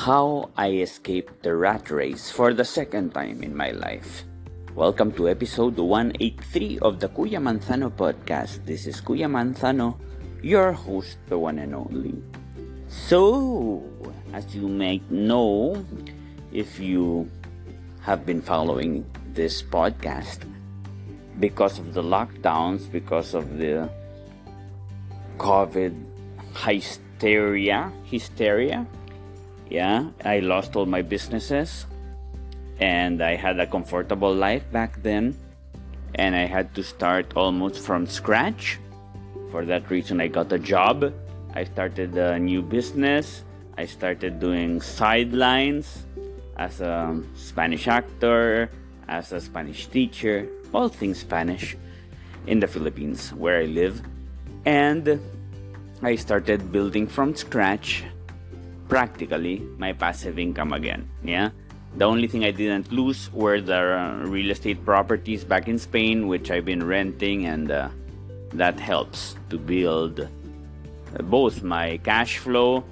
How I Escaped the Rat Race for the second time in my life. Welcome to episode 183 of the Kuya Manzano podcast. This is Kuya Manzano, your host, the one and only. So, as you might know, if you have been following this podcast, because of the lockdowns, because of the COVID hysteria, hysteria, yeah, I lost all my businesses and I had a comfortable life back then and I had to start almost from scratch. For that reason, I got a job. I started a new business. I started doing sidelines as a Spanish actor, as a Spanish teacher, all things Spanish in the Philippines where I live. And I started building from scratch practically my passive income again. Yeah. The only thing I didn't lose were the real estate properties back in Spain, which I've been renting, and uh, that helps to build uh, both my cash flow,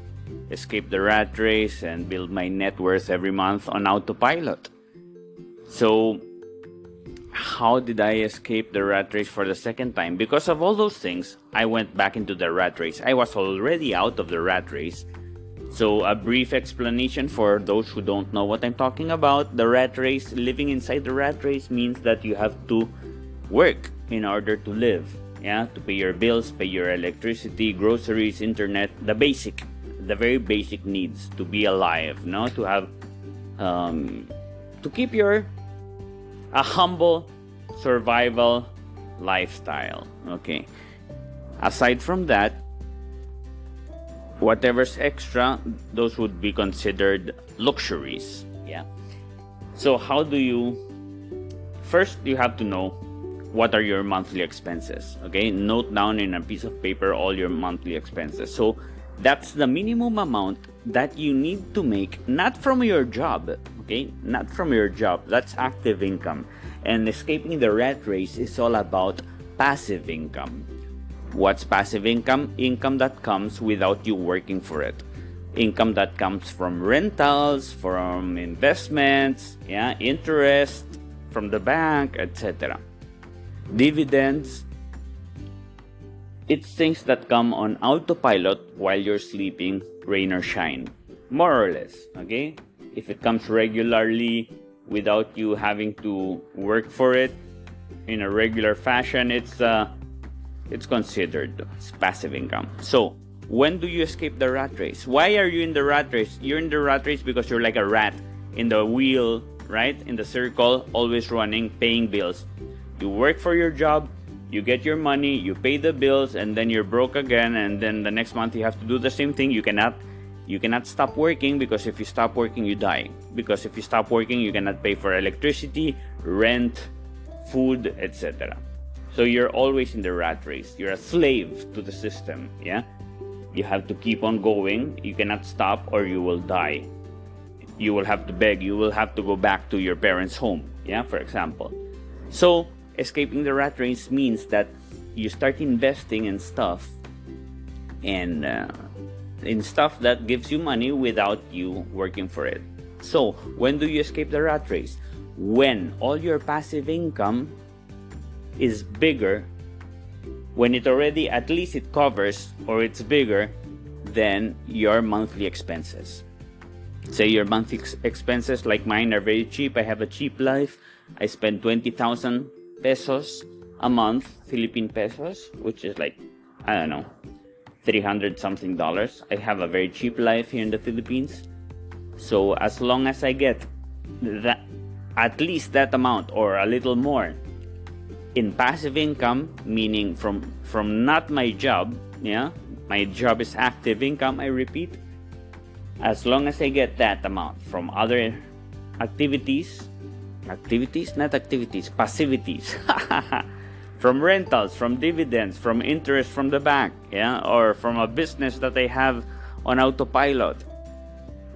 escape the rat race, and build my net worth every month on autopilot. So, how did I escape the rat race for the second time? Because of all those things, I went back into the rat race. I was already out of the rat race so, a brief explanation for those who don't know what I'm talking about. The rat race, living inside the rat race means that you have to work in order to live. Yeah, to pay your bills, pay your electricity, groceries, internet, the basic, the very basic needs to be alive, no? To have, um, to keep your, a humble survival lifestyle. Okay. Aside from that, whatever's extra, those would be considered luxuries. Yeah. So, how do you first you have to know what are your monthly expenses okay note down in a piece of paper all your monthly expenses so that's the minimum amount that you need to make not from your job okay not from your job that's active income and escaping the rat race is all about passive income What's passive income? Income that comes without you working for it. Income that comes from rentals, from investments, yeah, interest from the bank, etc. Dividends. It's things that come on autopilot while you're sleeping, rain or shine. More or less, okay? If it comes regularly without you having to work for it in a regular fashion, it's uh, it's considered as passive income. So, when do you escape the rat race? Why are you in the rat race? You're in the rat race because you're like a rat in the wheel, right? In the circle, always running, paying bills. You work for your job, you get your money, you pay the bills, and then you're broke again, and then the next month you have to do the same thing. You cannot you cannot stop working because if you stop working you die. Because if you stop working you cannot pay for electricity, rent, food, etc. So you're always in the rat race. You're a slave to the system. Yeah. You have to keep on going. You cannot stop or you will die. You will have to beg. You will have to go back to your parents' home. Yeah, for example. So escaping the rat race means that you start investing in stuff and uh, in stuff that gives you money without you working for it. So, when do you escape the rat race? When all your passive income is bigger when it already at least it covers or it's bigger than your monthly expenses. Say your monthly expenses like mine are very cheap. I have a cheap life. I spend 20,000 pesos a month, Philippine pesos, which is like, I don't know, 300 something dollars. I have a very cheap life here in the Philippines. So as long as I get that at least that amount or a little more in passive income, meaning from from not my job, yeah, my job is active income, I repeat, as long as I get that amount from other activities, activities, not activities, passivities, from rentals, from dividends, from interest from the bank, yeah, or from a business that I have on autopilot,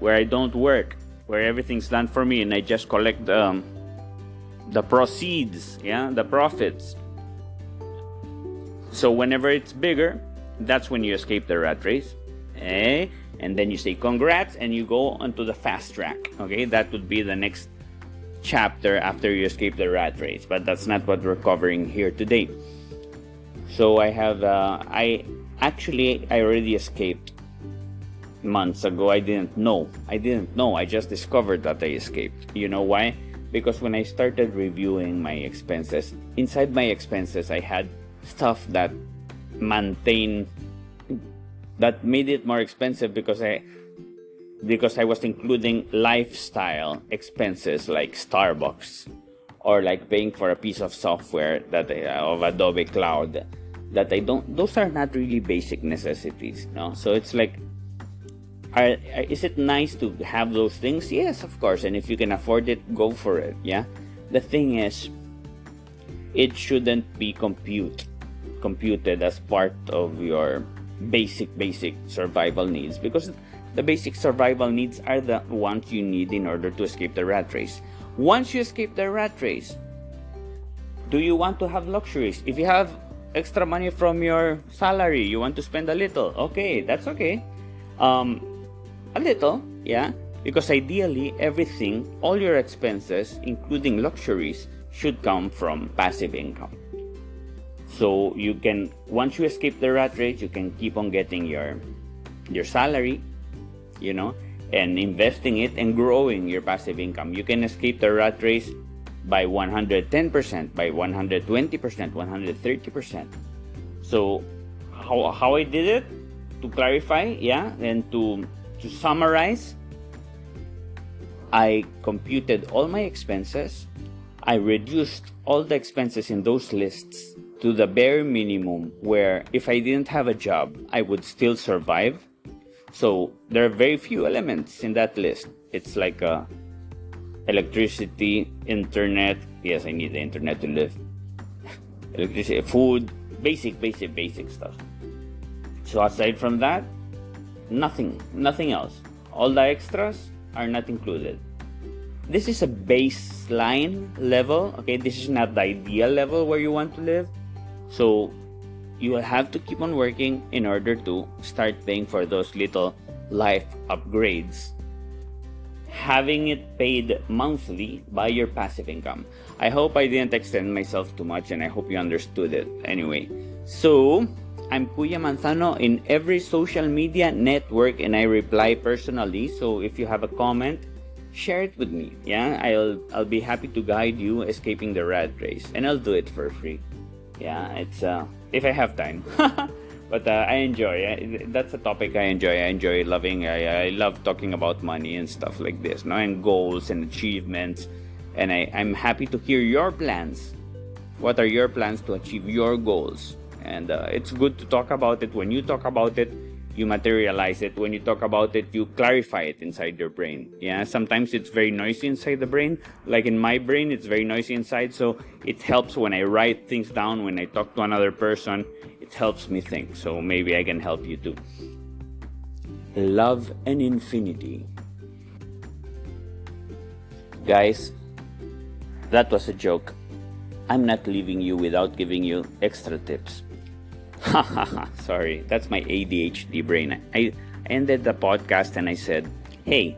where I don't work, where everything's done for me and I just collect um, the proceeds, yeah, the profits. So whenever it's bigger, that's when you escape the rat race. Eh? and then you say congrats and you go onto the fast track okay that would be the next chapter after you escape the rat race but that's not what we're covering here today so i have uh, i actually i already escaped months ago i didn't know i didn't know i just discovered that i escaped you know why because when i started reviewing my expenses inside my expenses i had stuff that maintain that made it more expensive because I because I was including lifestyle expenses like Starbucks or like paying for a piece of software that uh, of Adobe Cloud that I don't those are not really basic necessities no? So it's like are, is it nice to have those things? Yes of course. And if you can afford it go for it yeah? The thing is it shouldn't be compute computed as part of your basic basic survival needs because the basic survival needs are the ones you need in order to escape the rat race. Once you escape the rat race do you want to have luxuries? If you have extra money from your salary you want to spend a little okay that's okay. Um a little yeah. Because ideally everything all your expenses including luxuries should come from passive income. So you can once you escape the rat race you can keep on getting your your salary you know and investing it and growing your passive income. You can escape the rat race by 110% by 120% 130% so how, how i did it? To clarify yeah and to to summarize i computed all my expenses i reduced all the expenses in those lists to the bare minimum where if I didn't have a job, I would still survive. So there are very few elements in that list. It's like uh, electricity, internet. Yes, I need the internet to live. electricity, food, basic, basic, basic stuff. So aside from that, nothing, nothing else. All the extras are not included. This is a baseline level. Okay, this is not the ideal level where you want to live so you will have to keep on working in order to start paying for those little life upgrades. Having it paid monthly by your passive income. I hope I didn't extend myself too much and I hope you understood it anyway. So, I'm Kuya Manzano in every social media network and I reply personally. So, if you have a comment, share it with me. Yeah, I'll I'll be happy to guide you escaping the rat race. And I'll do it for free. Yeah it's uh if i have time. But uh, i enjoy. That's a topic i enjoy. I enjoy loving. I, I love talking about money and stuff like this no? And goals and achievements. And I, i'm happy to hear your plans. What are your plans to achieve your goals and uh, it's good to talk about it. When you talk about it you materialize it. When you talk about it you clarify it inside your brain. Yeah sometimes it's very noisy inside the brain. Like in my brain it's very noisy inside. So it helps when i write things down. When i talk to another person it helps me think. So maybe i can help you too. Love and infinity. Guys that was a joke. I'm not leaving you without giving you extra tips Ha ha ha, sorry, that's my ADHD brain. I ended the podcast and I said, hey,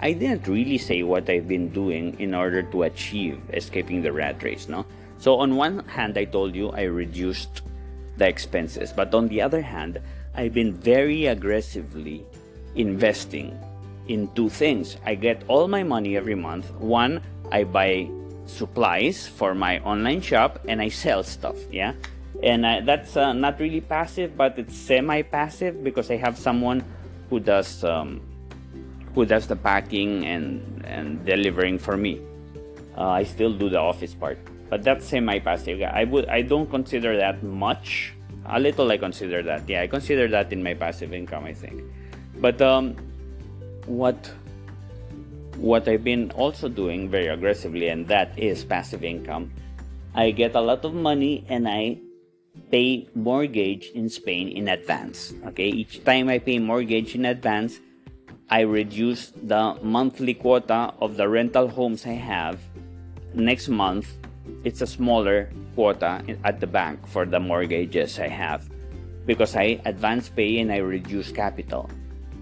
I didn't really say what I've been doing in order to achieve escaping the rat race, no? So, on one hand, I told you I reduced the expenses, but on the other hand, I've been very aggressively investing in two things. I get all my money every month. One, I buy supplies for my online shop and I sell stuff, yeah? And uh, that's uh, not really passive but it's semi-passive because i have someone who does um, who does the packing and and delivering for me. Uh, i still do the office part but that's semi-passive. I would i don't consider that much. A little i consider that. Yeah i consider that in my passive income i think. But um, what what i've been also doing very aggressively and that is passive income. I get a lot of money and i pay mortgage in Spain in advance. Okay, each time I pay mortgage in advance, I reduce the monthly quota of the rental homes I have. Next month, it's a smaller quota at the bank for the mortgages I have because I advance pay and I reduce capital.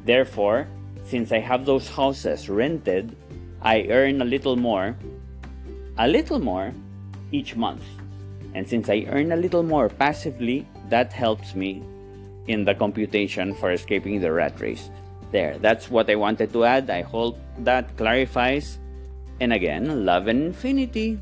Therefore, since I have those houses rented, I earn a little more, a little more each month. And since I earn a little more passively, that helps me in the computation for escaping the rat race. There, that's what I wanted to add. I hope that clarifies. And again, love and infinity.